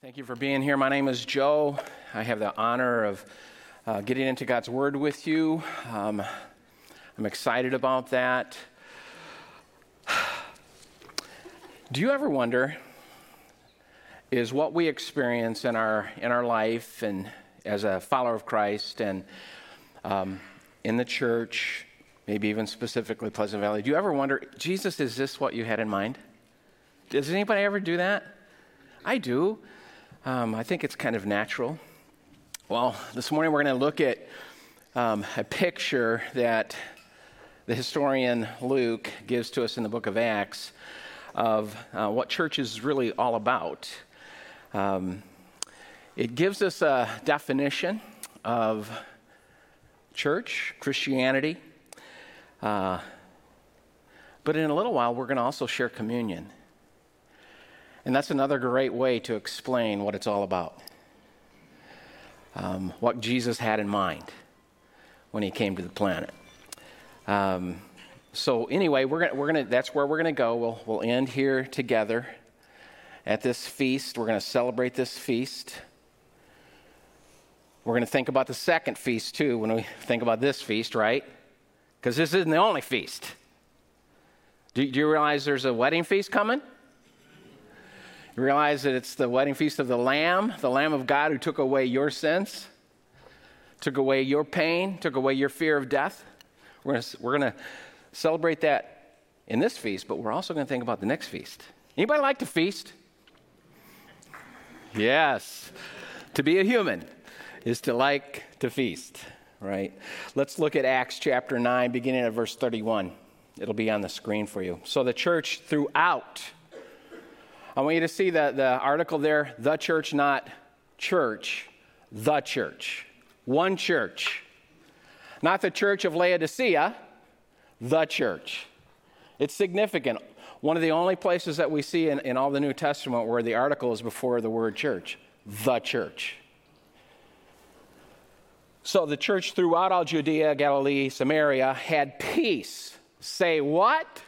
Thank you for being here. My name is Joe. I have the honor of uh, getting into God's Word with you. Um, I'm excited about that. Do you ever wonder is what we experience in our in our life and as a follower of Christ and um, in the church, maybe even specifically Pleasant Valley? Do you ever wonder, Jesus, is this what you had in mind? Does anybody ever do that? I do. Um, I think it's kind of natural. Well, this morning we're going to look at um, a picture that the historian Luke gives to us in the book of Acts of uh, what church is really all about. Um, it gives us a definition of church, Christianity. Uh, but in a little while, we're going to also share communion. And that's another great way to explain what it's all about. Um, what Jesus had in mind when he came to the planet. Um, so anyway, we're gonna, we're gonna, that's where we're to go. We'll, we'll end here together at this feast. We're to celebrate this feast. We're to think about the second feast too when we think about this feast, right? Because this isn't the only feast. Do, do you realize there's a wedding feast coming? Realize that it's the wedding feast of the Lamb, the Lamb of God who took away your sins, took away your pain, took away your fear of death. We're going we're to celebrate that in this feast, but we're also going to think about the next feast. Anybody like to feast? Yes. To be a human is to like to feast, right? Let's look at Acts chapter 9, beginning at verse 31. It'll be on the screen for you. So the church throughout I want you to see the, the article there the church, not church, the church. One church. Not the church of Laodicea, the church. It's significant. One of the only places that we see in, in all the New Testament where the article is before the word church, the church. So the church throughout all Judea, Galilee, Samaria had peace. Say what?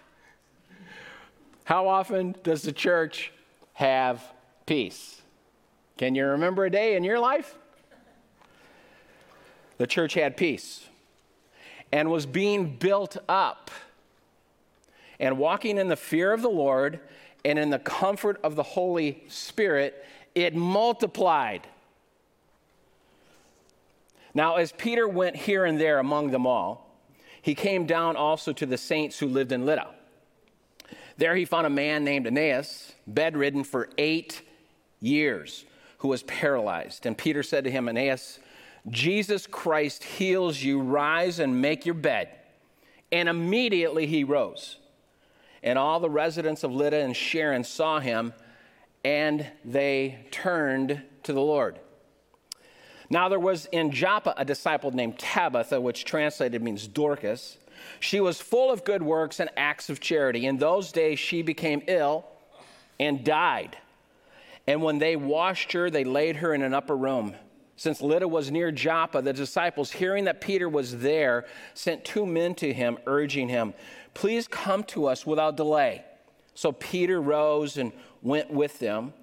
How often does the church have peace. Can you remember a day in your life? The church had peace and was being built up and walking in the fear of the Lord and in the comfort of the Holy Spirit, it multiplied. Now, as Peter went here and there among them all, he came down also to the saints who lived in Lydda. There he found a man named Aeneas, bedridden for eight years, who was paralyzed. And Peter said to him, Aeneas, Jesus Christ heals you. Rise and make your bed. And immediately he rose. And all the residents of Lydda and Sharon saw him, and they turned to the Lord. Now there was in Joppa a disciple named Tabitha, which translated means Dorcas. She was full of good works and acts of charity. In those days, she became ill and died. And when they washed her, they laid her in an upper room. Since Lydda was near Joppa, the disciples, hearing that Peter was there, sent two men to him, urging him, Please come to us without delay. So Peter rose and went with them.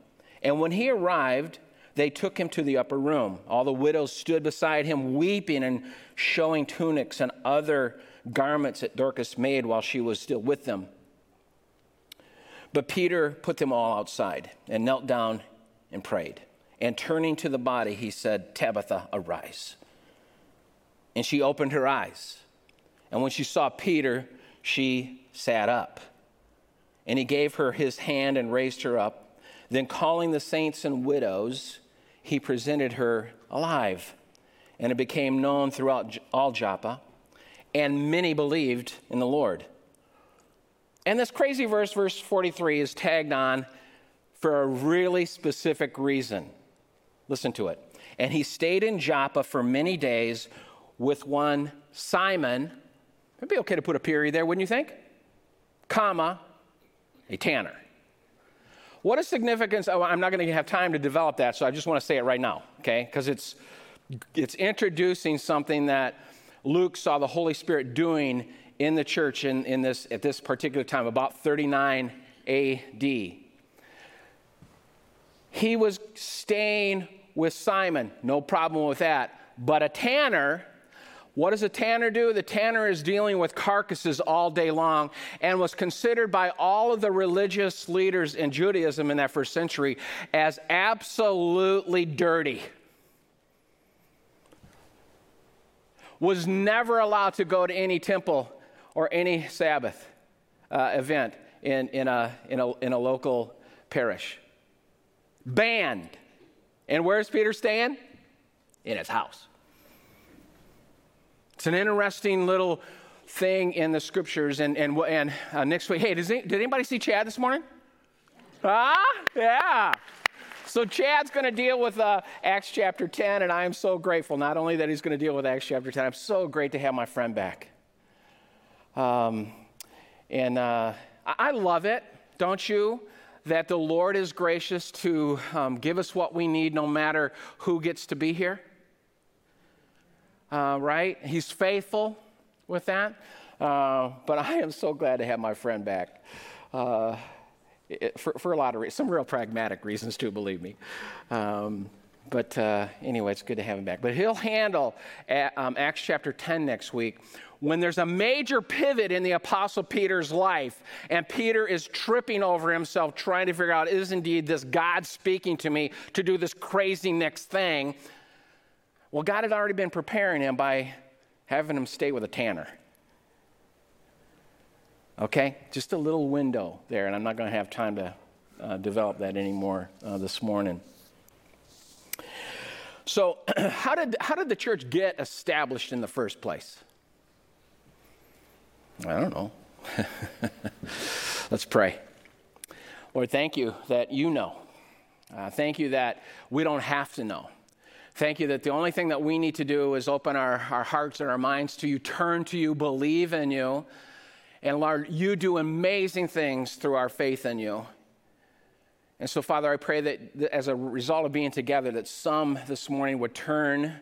And when he arrived, they took him to the upper room. All the widows stood beside him, weeping and showing tunics and other garments that Dorcas made while she was still with them. But Peter put them all outside and knelt down and prayed. And turning to the body, he said, Tabitha, arise. And she opened her eyes. And when she saw Peter, she sat up. And he gave her his hand and raised her up. Then, calling the saints and widows, he presented her alive. And it became known throughout all Joppa and many believed in the Lord. And this crazy verse, verse 43, is tagged on for a really specific reason. Listen to it. And he stayed in Joppa for many days with one Simon. It'd be okay to put a period there, wouldn't you think? Comma, a tanner. What is significance? Oh, I'm not going to have time to develop that, so I just want to say it right now, okay? Because it's it's introducing something that Luke saw the Holy Spirit doing in the church in, in this, at this particular time, about 39 AD. he was staying with Simon. No problem with that. But a tanner, what does a tanner do? The tanner is dealing with carcasses all day long and was considered by all of the religious leaders in Judaism in that first century as absolutely dirty. Was never allowed to go to any temple or any Sabbath uh, event in, in, a, in, a, in a local parish. Banned. And where's Peter staying? In his house. It's an interesting little thing in the scriptures. And, and, and uh, next week, hey, does did anybody see Chad this morning? Ah, yeah. So Chad's going to deal with uh, Acts chapter 10, and I am so grateful not only that he's going to deal with Acts chapter 10, I'm so great to have my friend back. Um, and uh, I love it, don't you? That the Lord is gracious to um, give us what we need no matter who gets to be here. Uh, right? He's faithful with that. Uh, but I am so glad to have my friend back. Uh, for, for, a lot of reasons, some real pragmatic reasons too, believe me. Um, but uh, anyway, it's good to have him back. But he'll handle um, Acts chapter 10 next week when there's a major pivot in the Apostle Peter's life, and Peter is tripping over himself trying to figure out is indeed this God speaking to me to do this crazy next thing. Well, God had already been preparing him by having him stay with a tanner. Okay? Just a little window there, and I'm not going to have time to uh, develop that anymore uh, this morning. So, how did, how did the church get established in the first place? I don't know. Let's pray. Lord, thank you that you know. Uh, thank you that we don't have to know. Thank you that the only thing that we need to do is open our, our hearts and our minds to you, turn to you, believe in you. And Lord, you do amazing things through our faith in you. And so, Father, I pray that as a result of being together, that some this morning would turn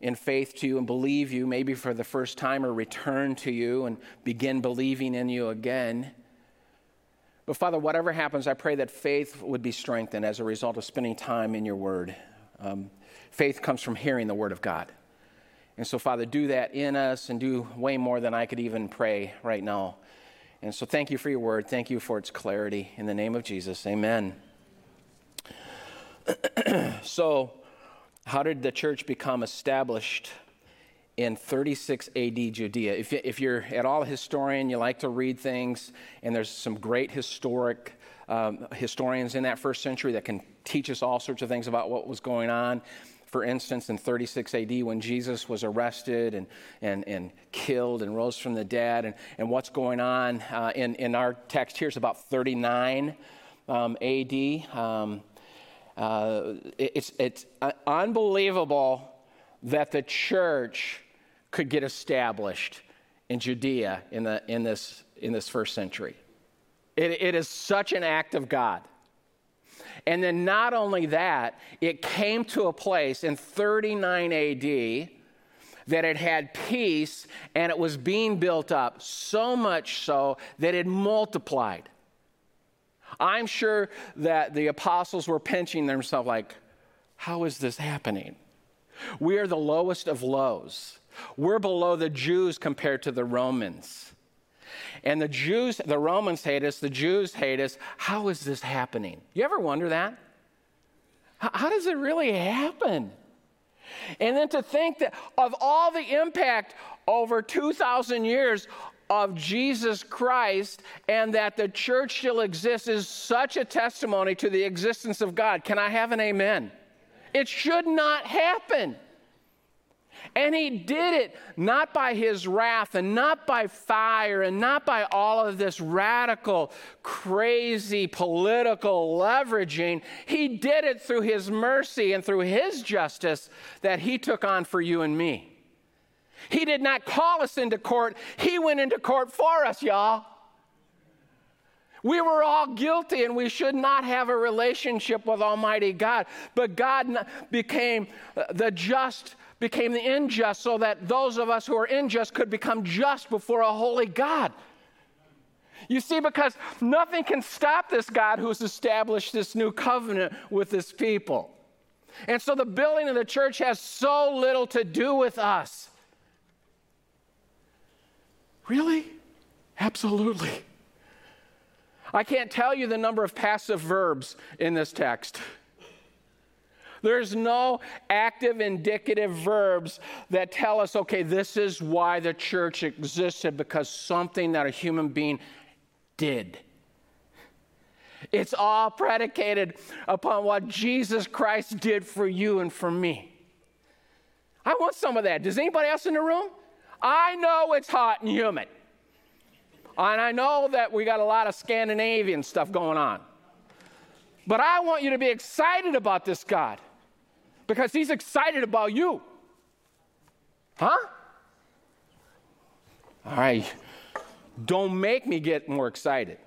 in faith to you and believe you, maybe for the first time, or return to you and begin believing in you again. But Father, whatever happens, I pray that faith would be strengthened as a result of spending time in your word. Um, faith comes from hearing the word of God. And so, Father, do that in us and do way more than I could even pray right now. And so, thank you for your word. Thank you for its clarity. In the name of Jesus, amen. so, how did the church become established in 36 AD Judea? If, if you're at all a historian, you like to read things, and there's some great historic um, historians in that first century that can teach us all sorts of things about what was going on for instance, in 36 AD, when Jesus was arrested and, and, and killed and rose from the dead, and, and what's going on uh, in, in our text here is about 39 um, AD. Um, uh, it's, it's unbelievable that the church could get established in Judea in, the, in, this, in this first century. It, it is such an act of God. And then not only that, it came to a place in 39 AD that it had peace and it was being built up so much so that it multiplied. I'm sure that the apostles were pinching themselves like, how is this happening? We are the lowest of lows. We're below the Jews compared to the Romans. And the Jews, the Romans hate us, the Jews hate us. How is this happening? You ever wonder that? How, how does it really happen? And then to think that of all the impact over 2,000 years of Jesus Christ and that the church still exists is such a testimony to the existence of God. Can I have an amen? It should not happen. And he did it not by his wrath and not by fire and not by all of this radical, crazy political leveraging. He did it through his mercy and through his justice that he took on for you and me. He did not call us into court, he went into court for us, y'all. We were all guilty and we should not have a relationship with Almighty God. But God became uh, the just became the unjust so that those of us who are unjust could become just before a holy God. You see, because nothing can stop this God who has established this new covenant with his people. And so the building of the church has so little to do with us. Really? Absolutely. I can't tell you the number of passive verbs in this text. There's no active indicative verbs that tell us, okay, this is why the church existed because something that a human being did. It's all predicated upon what Jesus Christ did for you and for me. I want some of that. Does anybody else in the room? I know it's hot and humid. And I know that we got a lot of Scandinavian stuff going on. But I want you to be excited about this God because He's excited about you. Huh? All right. Don't make me get more excited.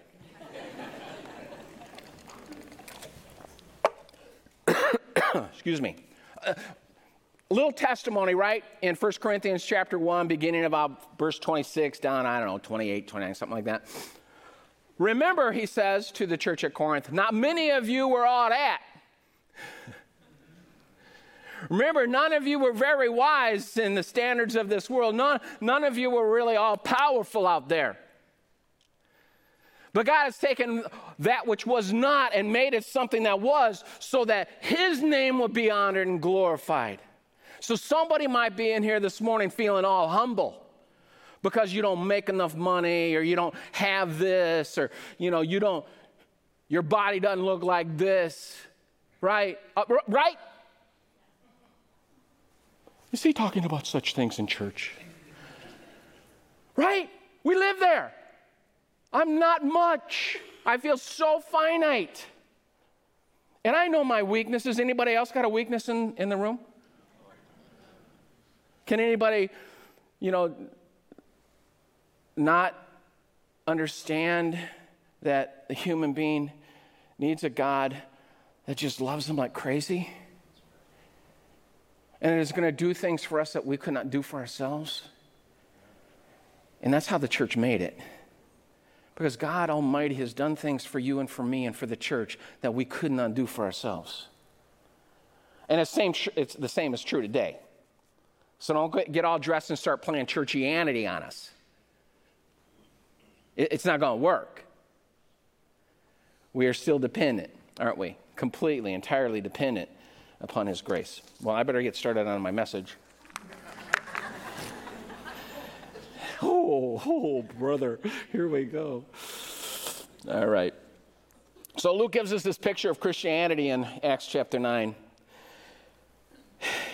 Excuse me. Little testimony, right? In 1 Corinthians chapter 1, beginning about verse 26 down, I don't know, 28, 29, something like that. Remember, he says to the church at Corinth, not many of you were all that. Remember, none of you were very wise in the standards of this world. None, none of you were really all powerful out there. But God has taken that which was not and made it something that was so that His name would be honored and glorified. So somebody might be in here this morning feeling all humble because you don't make enough money or you don't have this or you know you don't your body doesn't look like this right uh, right is he talking about such things in church? Right? We live there. I'm not much. I feel so finite. And i know my weaknesses. Anybody else got a weakness in, in the room? Can anybody, you know, not understand that the human being needs a God that just loves them like crazy? And is going to do things for us that we could not do for ourselves? And that's how the church made it. Because God Almighty has done things for you and for me and for the church that we could not do for ourselves. And it's, same, it's the same is true today. So don't get all dressed and start playing churchianity on us. It's not going to work. We are still dependent, aren't we? Completely, entirely dependent upon His grace. Well, I better get started on my message. oh, oh, brother, here we go. All right. So Luke gives us this picture of Christianity in Acts chapter 9.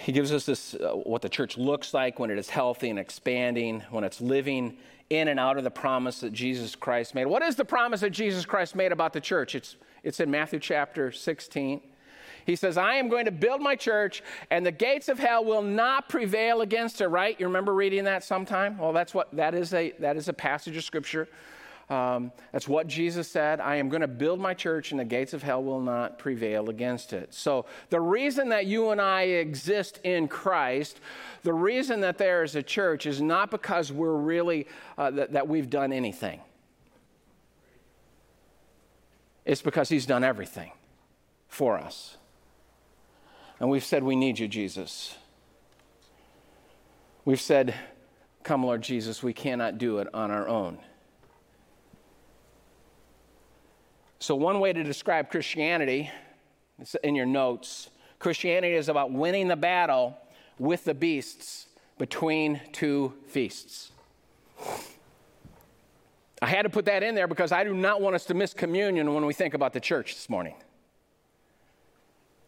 He gives us this uh, what the church looks like when it is healthy and expanding, when it's living in and out of the promise that Jesus Christ made. What is the promise that Jesus Christ made about the church? It's, it's in Matthew chapter 16. He says, I am going to build my church, and the gates of hell will not prevail against it, right? You remember reading that sometime? Well, that's what that is a that is a passage of scripture um, that's what Jesus said. I am going to build my church, and the gates of hell will not prevail against it. So, the reason that you and I exist in Christ, the reason that there is a church, is not because we're really, uh, that, that we've done anything. It's because He's done everything for us. And we've said, We need you, Jesus. We've said, Come, Lord Jesus, we cannot do it on our own. So, one way to describe Christianity, it's in your notes, Christianity is about winning the battle with the beasts between two feasts. I had to put that in there because I do not want us to miss communion when we think about the church this morning.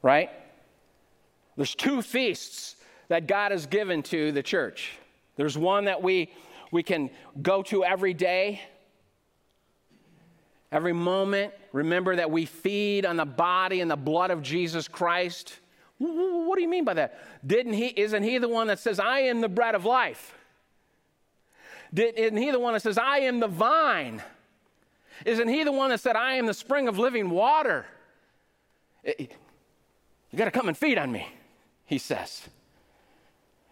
Right? There's two feasts that God has given to the church. There's one that we, we can go to every day Every moment, remember that we feed on the body and the blood of Jesus Christ. What do you mean by that? Didn't he, isn't he the one that says, I am the bread of life? Did, isn't he the one that says, I am the vine? Isn't he the one that said, I am the spring of living water? you got to come and feed on me, he says.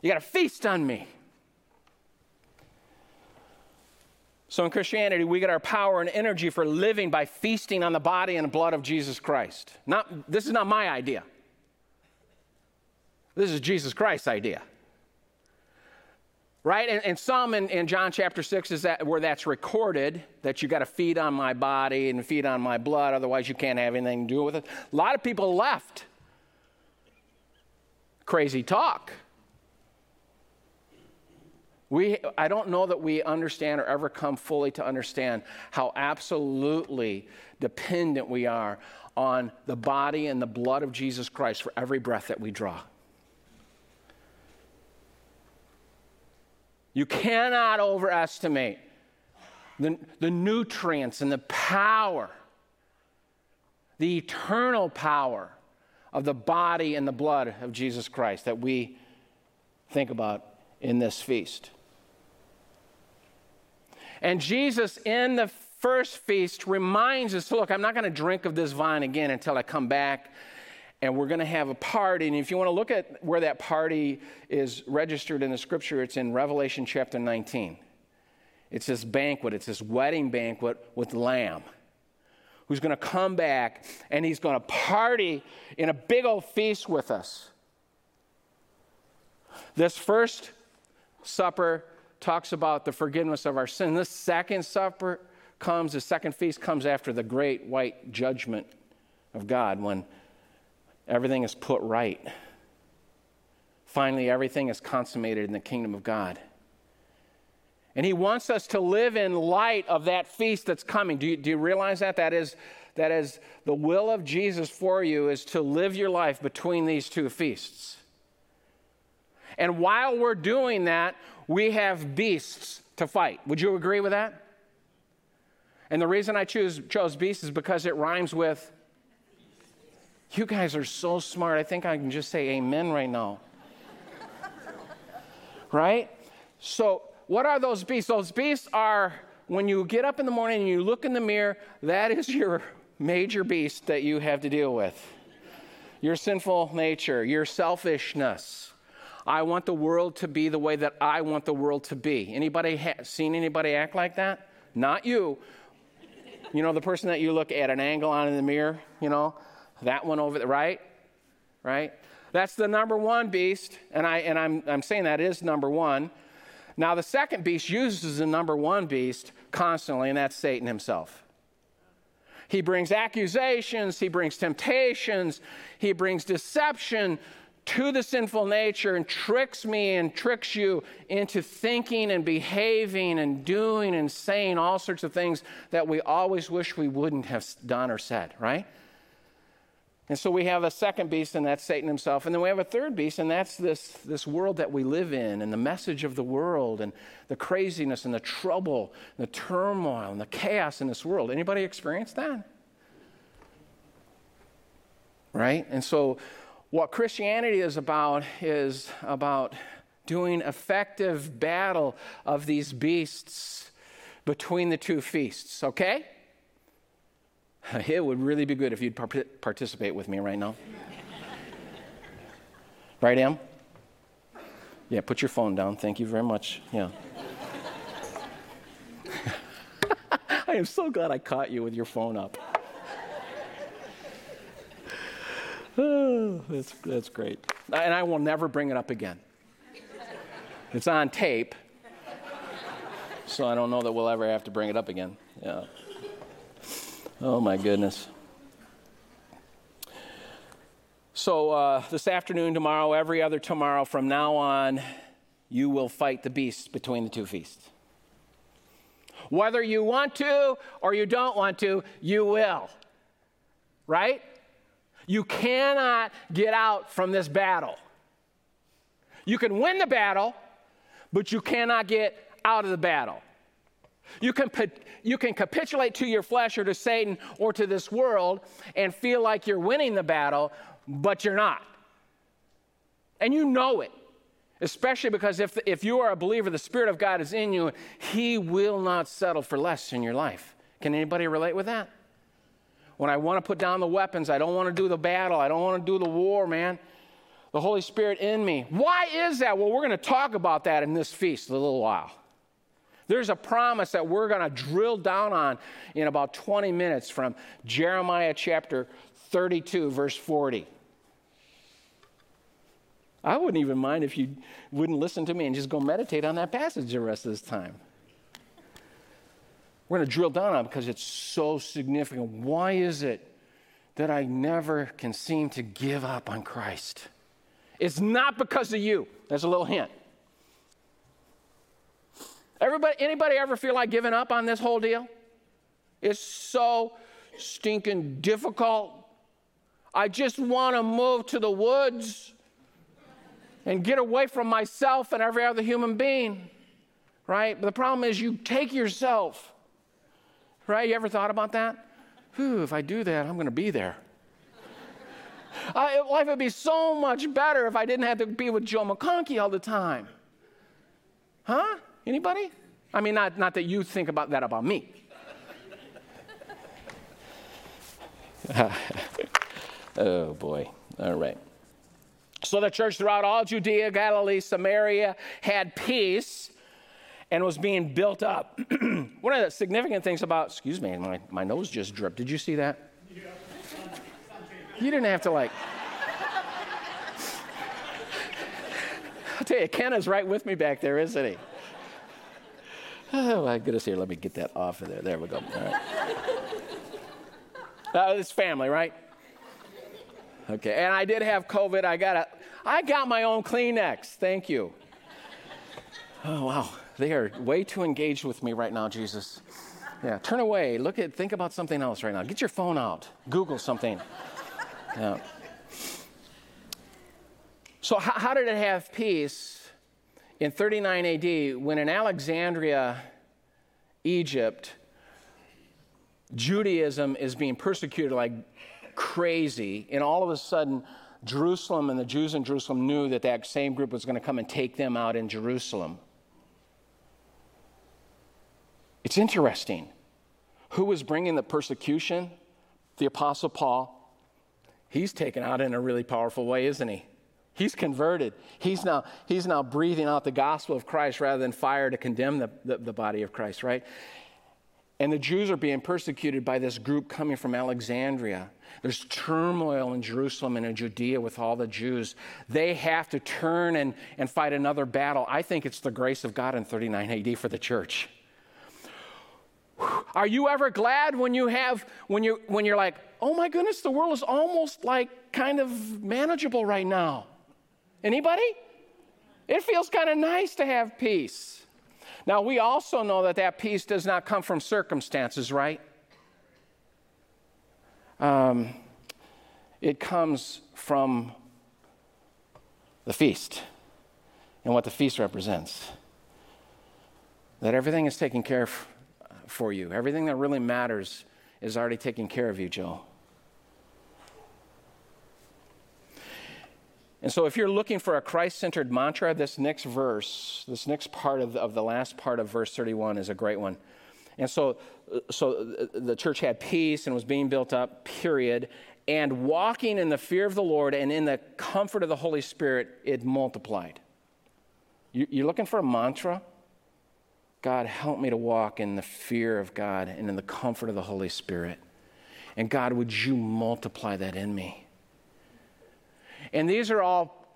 You got to feast on me. So in Christianity, we get our power and energy for living by feasting on the body and blood of Jesus Christ. Not, this is not my idea. This is Jesus Christ's idea. Right? And, and some in, in John chapter 6 is that where that's recorded, that you got to feed on my body and feed on my blood, otherwise you can't have anything to do with it. A lot of people left. Crazy talk. We, I don't know that we understand or ever come fully to understand how absolutely dependent we are on the body and the blood of Jesus Christ for every breath that we draw. You cannot overestimate the, the nutrients and the power, the eternal power of the body and the blood of Jesus Christ that we think about in this feast. And Jesus, in the first feast, reminds us look, I'm not going to drink of this vine again until I come back and we're going to have a party. And if you want to look at where that party is registered in the scripture, it's in Revelation chapter 19. It's this banquet, it's this wedding banquet with Lamb who's going to come back and he's going to party in a big old feast with us. This first supper talks about the forgiveness of our sin. This second supper comes, the second feast comes after the great white judgment of God when everything is put right. Finally, everything is consummated in the kingdom of God. And he wants us to live in light of that feast that's coming. Do you, do you realize that? That is, that is the will of Jesus for you is to live your life between these two feasts. And while we're doing that, we have beasts to fight. Would you agree with that? And the reason I choose, chose beasts is because it rhymes with. You guys are so smart. I think I can just say amen right now. right? So, what are those beasts? Those beasts are when you get up in the morning and you look in the mirror, that is your major beast that you have to deal with. Your sinful nature, your selfishness, I want the world to be the way that I want the world to be. Anybody ha- seen anybody act like that? Not you. You know, the person that you look at an angle on in the mirror, you know, that one over the right, right? That's the number one beast, and I and I'm I'm saying that is number one. Now the second beast uses the number one beast constantly, and that's Satan himself. He brings accusations, he brings temptations, he brings deception to the sinful nature and tricks me and tricks you into thinking and behaving and doing and saying all sorts of things that we always wish we wouldn't have done or said, right? And so we have a second beast, and that's Satan himself. And then we have a third beast, and that's this, this world that we live in, and the message of the world, and the craziness, and the trouble, and the turmoil, and the chaos in this world. Anybody experience that? Right? And so what Christianity is about is about doing effective battle of these beasts between the two feasts, okay? It would really be good if you'd participate with me right now. right, Em? Yeah, put your phone down. Thank you very much. Yeah. I am so glad I caught you with your phone up. Oh, that's, that's great. And I will never bring it up again. It's on tape, so I don't know that we'll ever have to bring it up again. Yeah. Oh, my goodness. So, uh, this afternoon, tomorrow, every other tomorrow, from now on, you will fight the beasts between the two feasts. Whether you want to or you don't want to, you will. Right? You cannot get out from this battle. You can win the battle, but you cannot get out of the battle. You can, you can capitulate to your flesh or to Satan or to this world and feel like you're winning the battle, but you're not. And you know it, especially because if, if you are a believer, the Spirit of God is in you, He will not settle for less in your life. Can anybody relate with that? When I want to put down the weapons, I don't want to do the battle, I don't want to do the war, man. The Holy Spirit in me. Why is that? Well, we're going to talk about that in this feast a little while. There's a promise that we're going to drill down on in about 20 minutes from Jeremiah chapter 32, verse 40. I wouldn't even mind if you wouldn't listen to me and just go meditate on that passage the rest of this time. We're going to drill down on it because it's so significant. Why is it that I never can seem to give up on Christ? It's not because of you. There's a little hint. Everybody, anybody ever feel like giving up on this whole deal? It's so stinking difficult. I just want to move to the woods and get away from myself and every other human being, right? But the problem is you take yourself, right? You ever thought about that? Whew, if I do that, I'm going to be there. I, life would be so much better if I didn't have to be with Joe McConkey all the time. Huh? Anybody? I mean, not, not that you think about that about me. oh boy. All right. So the church throughout all Judea, Galilee, Samaria had peace and was being built up. One of the significant things about, excuse me, my, my nose just dripped. Did you see that? Yeah. You didn't have to like. I'll tell you, Ken is right with me back there, isn't he? Oh my goodness, here, let me get that off of there. There we go. All right. Uh, it's family, right? Okay, and I did have COVID. I got a, I got my own Kleenex. Thank you. Oh wow, they are way too engaged with me right now, Jesus. Yeah, turn away. Look at, think about something else right now. Get your phone out. Google something. Yeah. So, how, how did it have peace in 39 AD when in Alexandria, Egypt, Judaism is being persecuted like crazy, and all of a sudden, Jerusalem and the Jews in Jerusalem knew that that same group was going to come and take them out in Jerusalem. It's interesting. Who was bringing the persecution? The Apostle Paul. He's taken out in a really powerful way, isn't he? He's converted. He's now, he's now breathing out the gospel of Christ rather than fire to condemn the, the, the body of Christ, right? And the Jews are being persecuted by this group coming from Alexandria. There's turmoil in Jerusalem and in Judea with all the Jews. They have to turn and, and fight another battle. I think it's the grace of God in 39 AD for the church. Are you ever glad when you have when you when you're like, "Oh my goodness, the world is almost like kind of manageable right now." Anybody? It feels kind of nice to have peace. Now, we also know that that peace does not come from circumstances, right? Um, it comes from the feast and what the feast represents. That everything is taken care of for you, everything that really matters is already taken care of you, Joe. And so, if you're looking for a Christ centered mantra, this next verse, this next part of the, of the last part of verse 31 is a great one. And so, so the church had peace and was being built up, period. And walking in the fear of the Lord and in the comfort of the Holy Spirit, it multiplied. You're looking for a mantra? God, help me to walk in the fear of God and in the comfort of the Holy Spirit. And God, would you multiply that in me? And these are all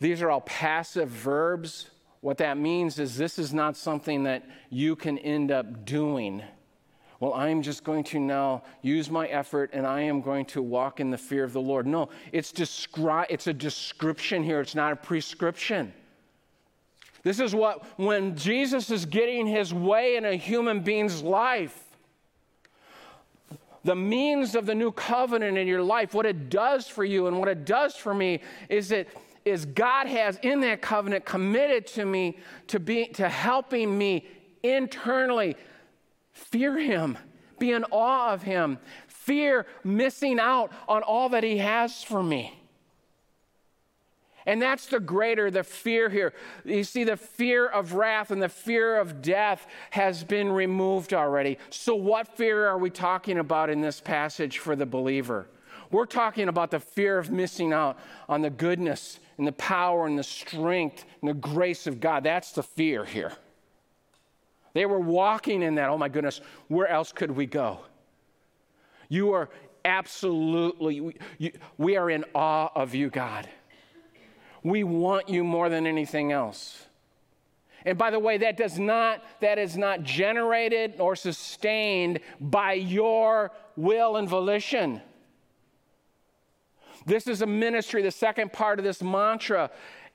these are all passive verbs. What that means is this is not something that you can end up doing. Well, I'm just going to now use my effort and I am going to walk in the fear of the Lord. No, it's, descri- it's a description here, it's not a prescription. This is what, when Jesus is getting his way in a human being's life, the means of the new covenant in your life, what it does for you and what it does for me is that is God has in that covenant committed to me to be to helping me internally fear him, be in awe of him, fear missing out on all that he has for me. And that's the greater, the fear here. You see, the fear of wrath and the fear of death has been removed already. So, what fear are we talking about in this passage for the believer? We're talking about the fear of missing out on the goodness and the power and the strength and the grace of God. That's the fear here. They were walking in that. Oh my goodness, where else could we go? You are absolutely, we are in awe of you, God. We want you more than anything else. And by the way, that does not, that is not generated or sustained by your will and volition. This is a ministry, the second part of this mantra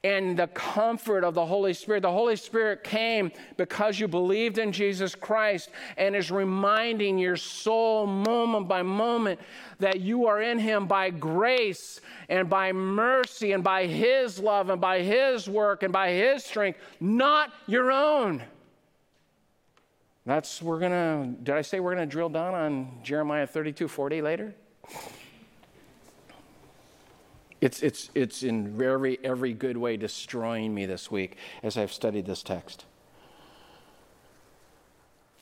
and the comfort of the Holy Spirit. The Holy Spirit came because you believed in Jesus Christ and is reminding your soul moment by moment that you are in Him by grace and by mercy and by His love and by His work and by His strength, not your own. That's, we're gonna, did I say we're gonna drill down on Jeremiah 32 40 later? It's, it's, it's in very, every good way destroying me this week as I've studied this text.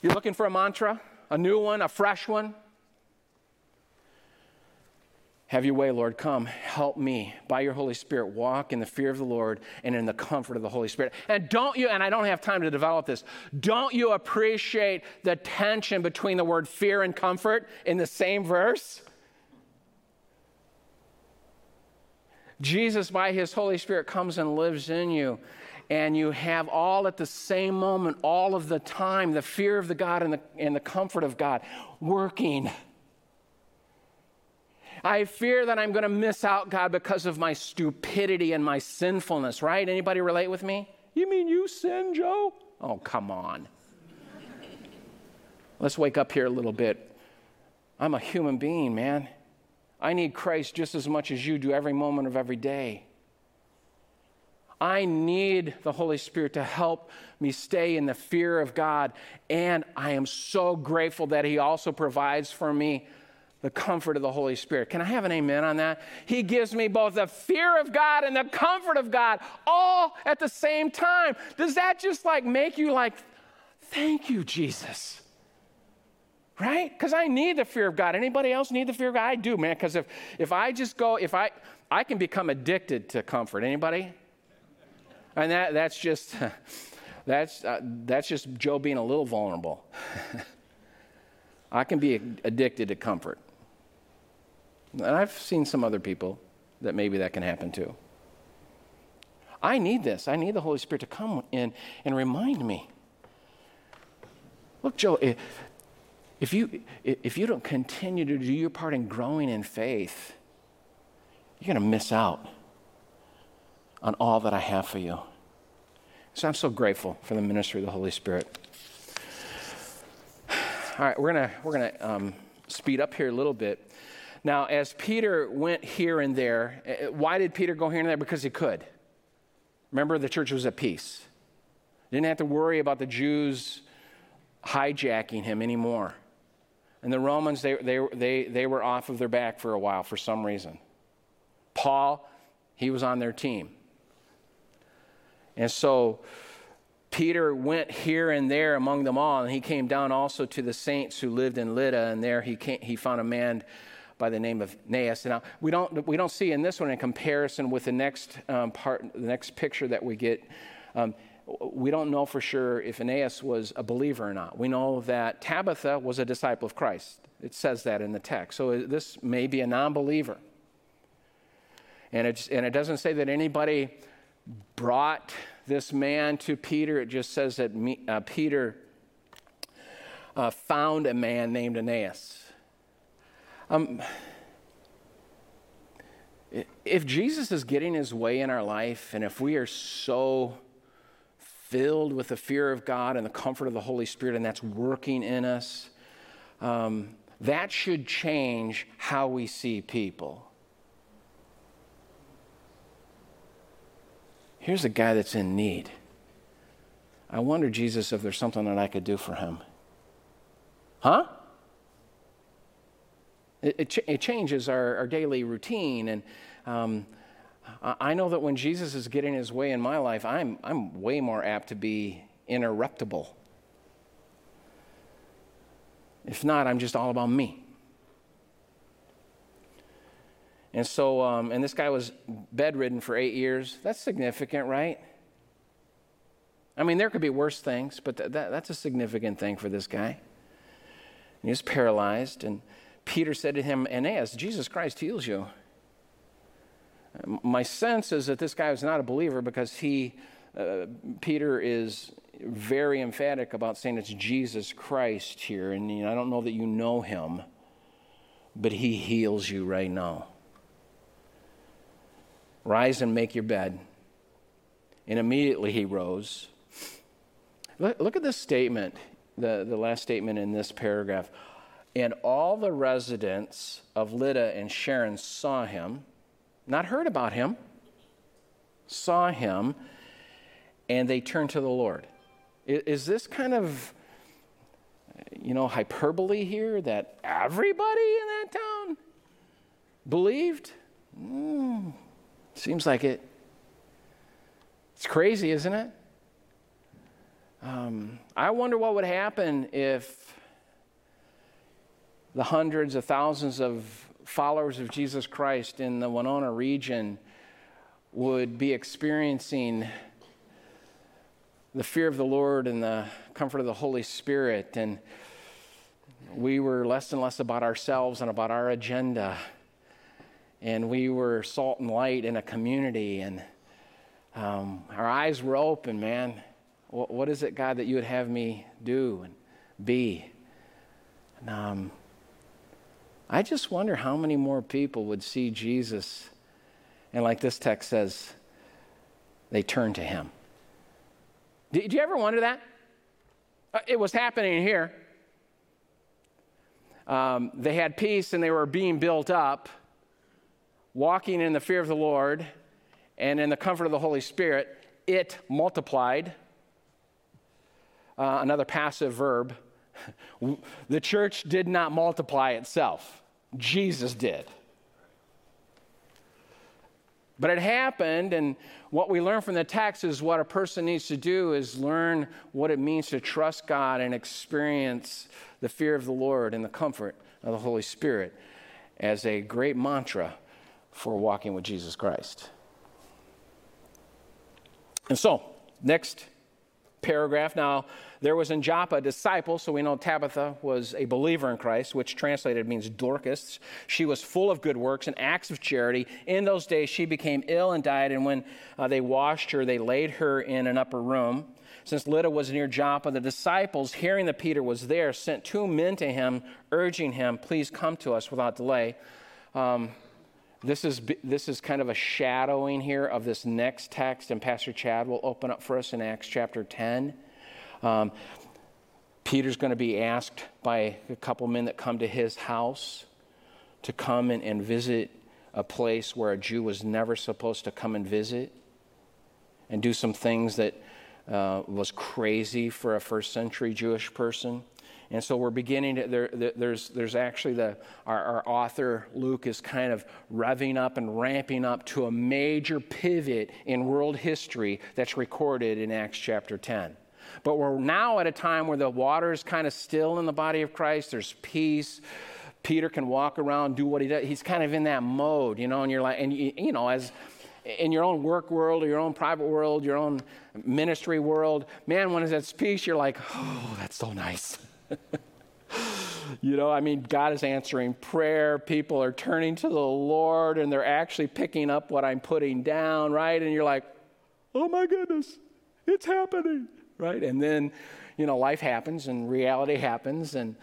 You're looking for a mantra, a new one, a fresh one? Have your way, Lord. Come, help me by your Holy Spirit walk in the fear of the Lord and in the comfort of the Holy Spirit. And don't you, and I don't have time to develop this, don't you appreciate the tension between the word fear and comfort in the same verse? Jesus, by his Holy Spirit, comes and lives in you. And you have all at the same moment, all of the time, the fear of the God and the, and the comfort of God working. I fear that I'm going to miss out, God, because of my stupidity and my sinfulness, right? Anybody relate with me? You mean you sin, Joe? Oh, come on. Let's wake up here a little bit. I'm a human being, man. I need Christ just as much as you do every moment of every day. I need the Holy Spirit to help me stay in the fear of God. And I am so grateful that He also provides for me the comfort of the Holy Spirit. Can I have an amen on that? He gives me both the fear of God and the comfort of God all at the same time. Does that just like make you like, thank you, Jesus? Right? Because I need the fear of God. Anybody else need the fear of God? I do, man. Because if, if I just go, if I, I can become addicted to comfort. Anybody? And that, that's just, that's, uh, that's just Joe being a little vulnerable. I can be addicted to comfort. And I've seen some other people that maybe that can happen too. I need this. I need the Holy Spirit to come in and remind me. Look, Joe, if you, if you don't continue to do your part in growing in faith, you're going to miss out on all that I have for you. So I'm so grateful for the ministry of the Holy Spirit. All right, we're going to we're gonna, um, speed up here a little bit. Now, as Peter went here and there, eh, eh, why did Peter go here and there? Because he could. Remember, the church was at peace. Didn't have to worry about the Jews hijacking him anymore. And the Romans, they, they, they, they were off of their back for a while for some reason. Paul, he was on their team. And so Peter went here and there among them all, and he came down also to the saints who lived in Lydda, and there he, came, he found a man by the name of Aeneas. Now, we don't, we don't see in this one in comparison with the next um, part, the next picture that we get. Um, we don't know for sure if Aeneas was a believer or not. We know that Tabitha was a disciple of Christ. It says that in the text. So this may be a non believer. And, and it doesn't say that anybody brought this man to Peter. It just says that me, uh, Peter uh, found a man named Aeneas. Um, if Jesus is getting his way in our life, and if we are so filled with the fear of God and the comfort of the Holy Spirit, and that's working in us, um, that should change how we see people. Here's a guy that's in need. I wonder, Jesus, if there's something that I could do for him. Huh? It, it, ch- it changes our, our, daily routine. And um, I know that when Jesus is getting his way in my life, I'm, I'm way more apt to be interruptible. If not, I'm just all about me. And so, um, and this guy was bedridden for eight years. That's significant, right? I mean, there could be worse things, but th- that, that's a significant thing for this guy. And he was paralyzed, and Peter said to him, Aeneas, Jesus Christ heals you. My sense is that this guy was not a believer because he, uh, Peter is very emphatic about saying it's Jesus Christ here. And you know, I don't know that you know him, but he heals you right now. Rise and make your bed. And immediately he rose. Look, look at this statement, the, the last statement in this paragraph. And all the residents of Lydda and Sharon saw him, not heard about him, saw him, and they turned to the Lord. Is this kind of, you know, hyperbole here that everybody in that town believed? Mm, seems like it. It's crazy, isn't it? Um, I wonder what would happen if the hundreds of thousands of followers of Jesus Christ in the Winona region would be experiencing the fear of the Lord and the comfort of the Holy Spirit. And we were less and less about ourselves and about our agenda. And we were salt and light in a community. And um, our eyes were open, man. What, what is it, God, that you would have me do and be? And, um, I just wonder how many more people would see Jesus. And like this text says, they turn to him. Did you ever wonder that? Uh, it was happening here. Um, they had peace and they were being built up, walking in the fear of the Lord and in the comfort of the Holy Spirit. It multiplied. Uh, another passive verb. The church did not multiply itself, Jesus did. But it happened, and what we learn from the text is what a person needs to do is learn what it means to trust God and experience the fear of the Lord and the comfort of the Holy Spirit as a great mantra for walking with Jesus Christ. And so, next paragraph. Now, there was in Joppa a disciple, so we know Tabitha was a believer in Christ, which translated means Dorcas. She was full of good works and acts of charity. In those days, she became ill and died, and when uh, they washed her, they laid her in an upper room. Since Lydda was near Joppa, the disciples, hearing that Peter was there, sent two men to him, urging him, Please come to us without delay. Um, this is, this is kind of a shadowing here of this next text, and Pastor Chad will open up for us in Acts chapter 10. Um, Peter's going to be asked by a couple men that come to his house to come and, and visit a place where a Jew was never supposed to come and visit and do some things that uh, was crazy for a first century Jewish person. And so we're beginning to, there, there's, there's actually the, our, our author, Luke, is kind of revving up and ramping up to a major pivot in world history that's recorded in Acts chapter 10. But we're now at a time where the water is kind of still in the body of Christ, there's peace. Peter can walk around, do what he does. He's kind of in that mode, you know, and you're like, and you, you know, as in your own work world or your own private world, your own ministry world, man, when it's at peace, you're like, oh, that's so nice. you know, I mean, God is answering prayer. People are turning to the Lord and they're actually picking up what I'm putting down, right? And you're like, oh my goodness, it's happening, right? And then, you know, life happens and reality happens and,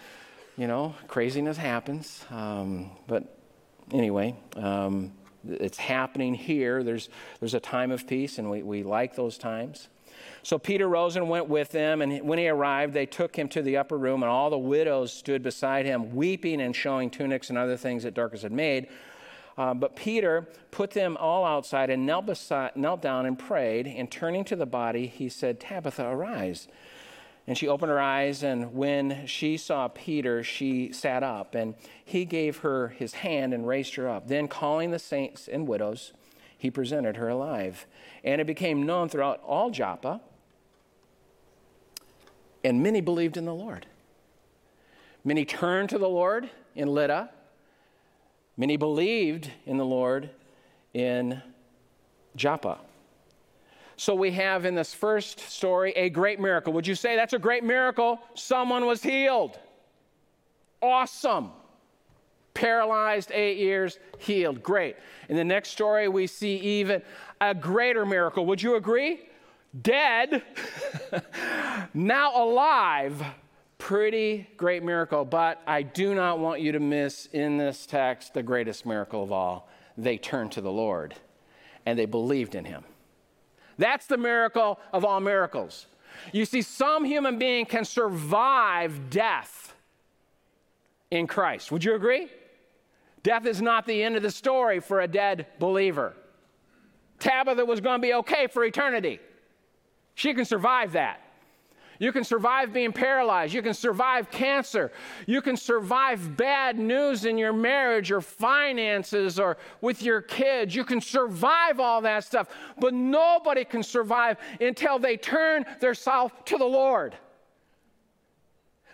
you know, craziness happens. Um, but anyway, um, it's happening here. There's, there's a time of peace, and we, we like those times. So Peter rose and went with them, and when he arrived, they took him to the upper room, and all the widows stood beside him, weeping and showing tunics and other things that Dorcas had made. Uh, but Peter put them all outside and knelt, beside, knelt down and prayed. And turning to the body, he said, Tabitha, arise. And she opened her eyes, and when she saw Peter, she sat up, and he gave her his hand and raised her up. Then, calling the saints and widows, he presented her alive. And it became known throughout all Joppa and many believed in the Lord. Many turned to the Lord in Lydda. Many believed in the Lord in Joppa. So we have in this first story a great miracle. Would you say that's a great miracle? Someone was healed. Awesome. Paralyzed eight years, healed. Great. In the next story, we see even a greater miracle. Would you agree? Dead, now alive. Pretty great miracle. But I do not want you to miss in this text the greatest miracle of all. They turned to the Lord and they believed in him. That's the miracle of all miracles. You see, some human being can survive death in Christ. Would you agree? Death is not the end of the story for a dead believer. Tabitha was going to be okay for eternity. She can survive that. You can survive being paralyzed. You can survive cancer. You can survive bad news in your marriage or finances or with your kids. You can survive all that stuff. But nobody can survive until they turn their self to the Lord.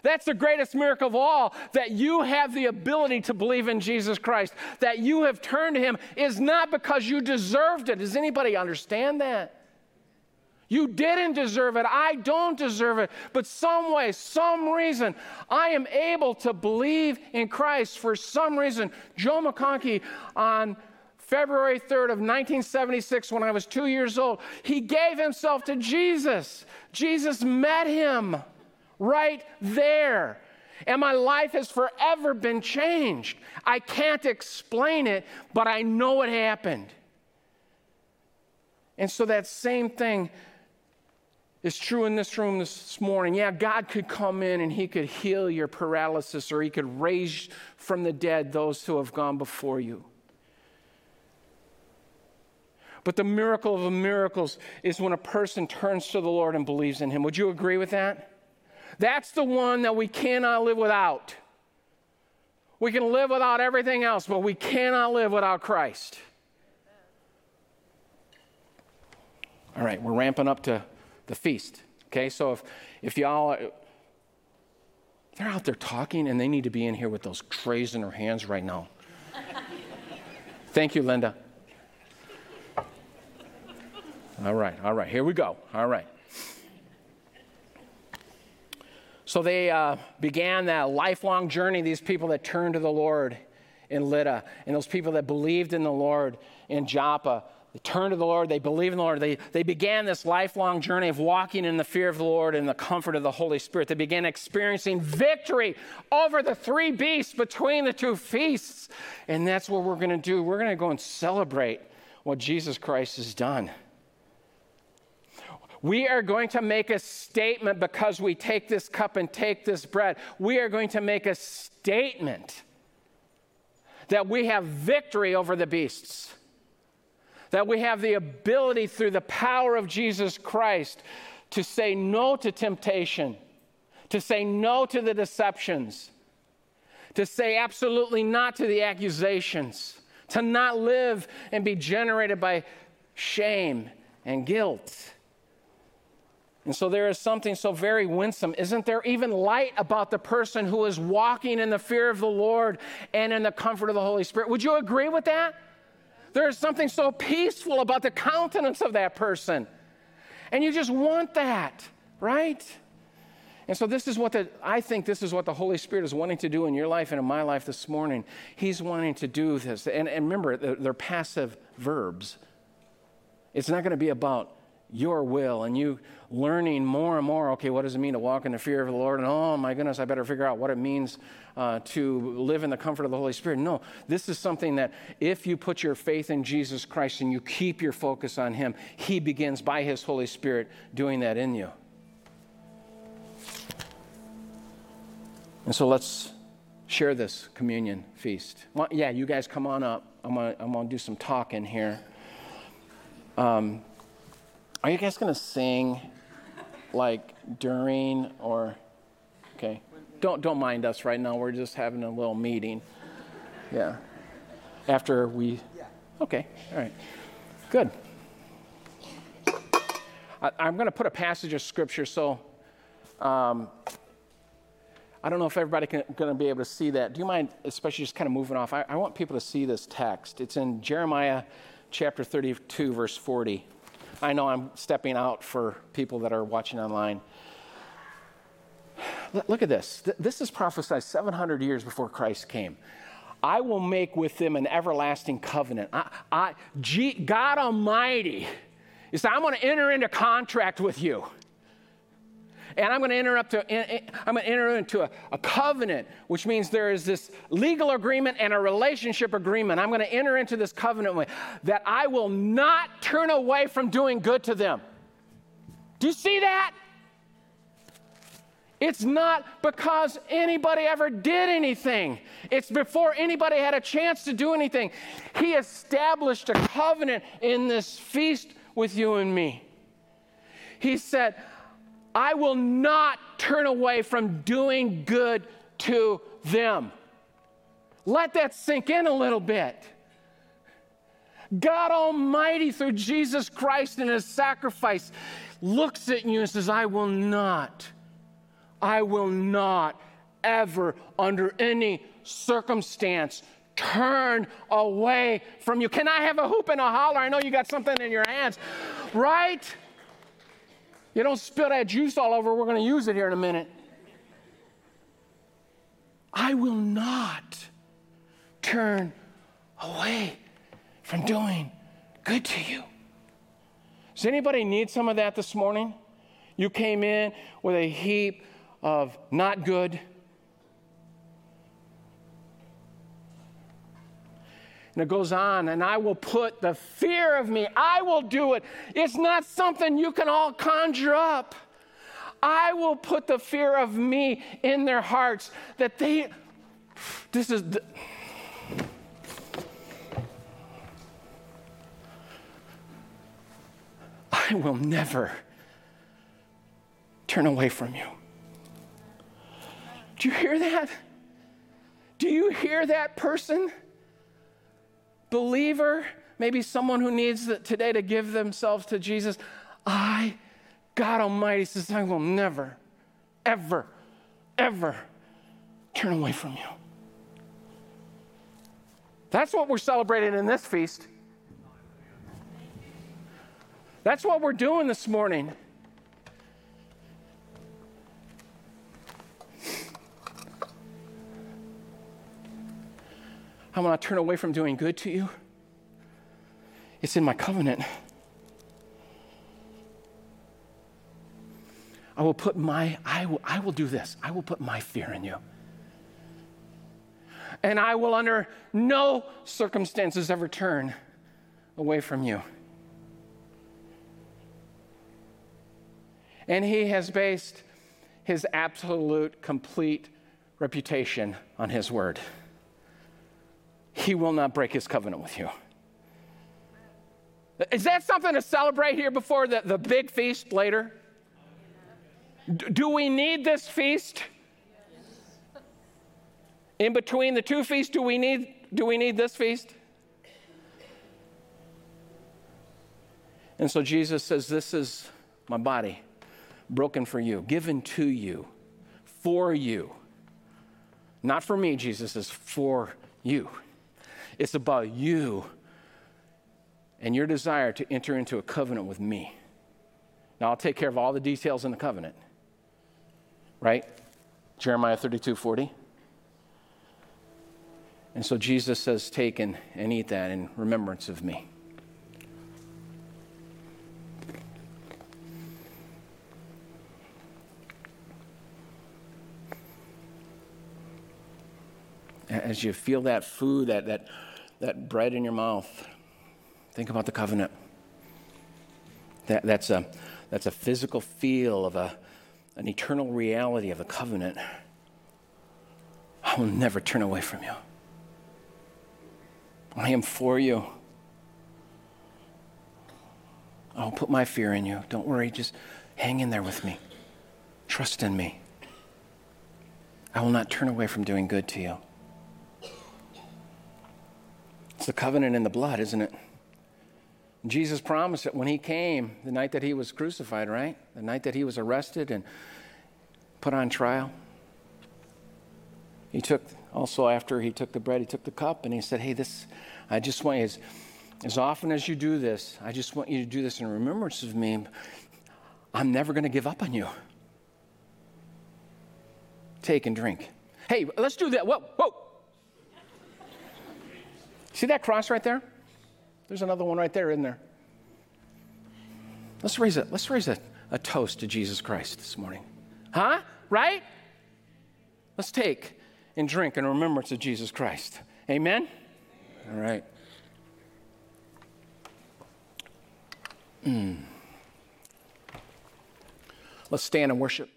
That's the greatest miracle of all that you have the ability to believe in Jesus Christ, that you have turned to Him is not because you deserved it. Does anybody understand that? You didn't deserve it. I don't deserve it. But some way, some reason, I am able to believe in Christ for some reason. Joe McConkie on February 3rd of 1976, when I was two years old, he gave himself to Jesus. Jesus met him right there. And my life has forever been changed. I can't explain it, but I know it happened. And so that same thing is true in this room this morning. Yeah, God could come in and He could heal your paralysis or He could raise from the dead those who have gone before you. But the miracle of miracles is when a person turns to the Lord and believes in Him. Would you agree with that? That's the one that we cannot live without. We can live without everything else, but we cannot live without Christ. All right, we're ramping up to the feast. Okay, so if, if y'all, they're out there talking and they need to be in here with those trays in their hands right now. Thank you, Linda. All right, all right, here we go. All right. So they uh, began that lifelong journey, these people that turned to the Lord in Lydda, and those people that believed in the Lord in Joppa. They turned to the Lord, they believed in the Lord. They, they began this lifelong journey of walking in the fear of the Lord and the comfort of the Holy Spirit. They began experiencing victory over the three beasts between the two feasts. And that's what we're going to do. We're going to go and celebrate what Jesus Christ has done. We are going to make a statement because we take this cup and take this bread. We are going to make a statement that we have victory over the beasts that we have the ability through the power of Jesus Christ to say no to temptation, to say no to the deceptions, to say absolutely not to the accusations, to not live and be generated by shame and guilt. And so there is something so very winsome. Isn't there even light about the person who is walking in the fear of the Lord and in the comfort of the Holy Spirit? Would you agree with that? There is something so peaceful about the countenance of that person. And you just want that, right? And so this is what the, I think this is what the Holy Spirit is wanting to do in your life and in my life this morning. He's wanting to do this. And, and remember, they're, they're passive verbs. It's not going to be about your will and you learning more and more okay what does it mean to walk in the fear of the lord? And oh my goodness i better figure out what it means uh, to live in the comfort of the holy spirit. No this is something that if you put your faith in jesus christ and you keep your focus on him he begins by his holy spirit doing that in you. And so let's share this communion feast. Well, yeah you guys come on up. I'm gonna, I'm gonna do some talking here. Um, are you guys going to sing like during or okay? Don't don't mind us right now. We're just having a little meeting. Yeah. After we Okay. All right. Good. I, am going to put a passage of scripture so um, I don't know if everybody can going to be able to see that. Do you mind, especially just kind of moving off? I, I want people to see this text. It's in Jeremiah chapter 32, verse 40. I know I'm stepping out for people that are watching online. Look at this. This is prophesied 700 years before Christ came. I will make with them an everlasting covenant. I, I, G, God Almighty is I'm going to enter into contract with you. And I'm going to enter up to I'm going to enter into a, a covenant, which means there is this legal agreement and a relationship agreement. I'm going to enter into this covenant with that I will not turn away from doing good to them. Do you see that? It's not because anybody ever did anything. It's before anybody had a chance to do anything. He established a covenant in this feast with you and me. He said, I will not turn away from doing good to them. Let that sink in a little bit. God Almighty, through Jesus Christ and His sacrifice, looks at you and says, I will not I will not ever, under any circumstance, turn away from you. Can I have a hoop and a holler? I know you got something in your hands, right? You don't spill that juice all over. We're going to use it here in a minute. I will not turn away from doing good to you. Does anybody need some of that this morning? You came in with a heap of not good. And it goes on, and I will put the fear of me, I will do it. It's not something you can all conjure up. I will put the fear of me in their hearts that they, this is, the, I will never turn away from you. Do you hear that? Do you hear that person? Believer, maybe someone who needs today to give themselves to Jesus. I, God Almighty, says, I will never, ever, ever turn away from you. That's what we're celebrating in this feast. That's what we're doing this morning. I will not turn away from doing good to you. It's in my covenant. I will put my, I will, I will do this. I will put my fear in you. And I will, under no circumstances, ever turn away from you. And he has based his absolute, complete reputation on his word he will not break his covenant with you. Is that something to celebrate here before the, the big feast later? Do we need this feast? In between the two feasts, do we need, do we need this feast? And so Jesus says, This is my body, broken for you, given to you, for you. Not for me, Jesus says, for you. It's about you and your desire to enter into a covenant with me. Now, I'll take care of all the details in the covenant, right? Jeremiah 32 40. And so Jesus says, Take and, and eat that in remembrance of me. As you feel that food, that, that that bread in your mouth, think about the covenant. That, that's, a, that's a physical feel of a, an eternal reality of a covenant. I will never turn away from you. I am for you. I'll put my fear in you. Don't worry, just hang in there with me. Trust in me. I will not turn away from doing good to you. It's the covenant in the blood, isn't it? Jesus promised it when he came, the night that he was crucified, right? The night that he was arrested and put on trial. He took, also after he took the bread, he took the cup and he said, Hey, this, I just want you, as often as you do this, I just want you to do this in remembrance of me. I'm never going to give up on you. Take and drink. Hey, let's do that. Whoa, whoa. See that cross right there? There's another one right there, isn't there? Let's raise a, let's raise a, a toast to Jesus Christ this morning. Huh? Right? Let's take and drink in remembrance of Jesus Christ. Amen? All right. Mm. Let's stand and worship.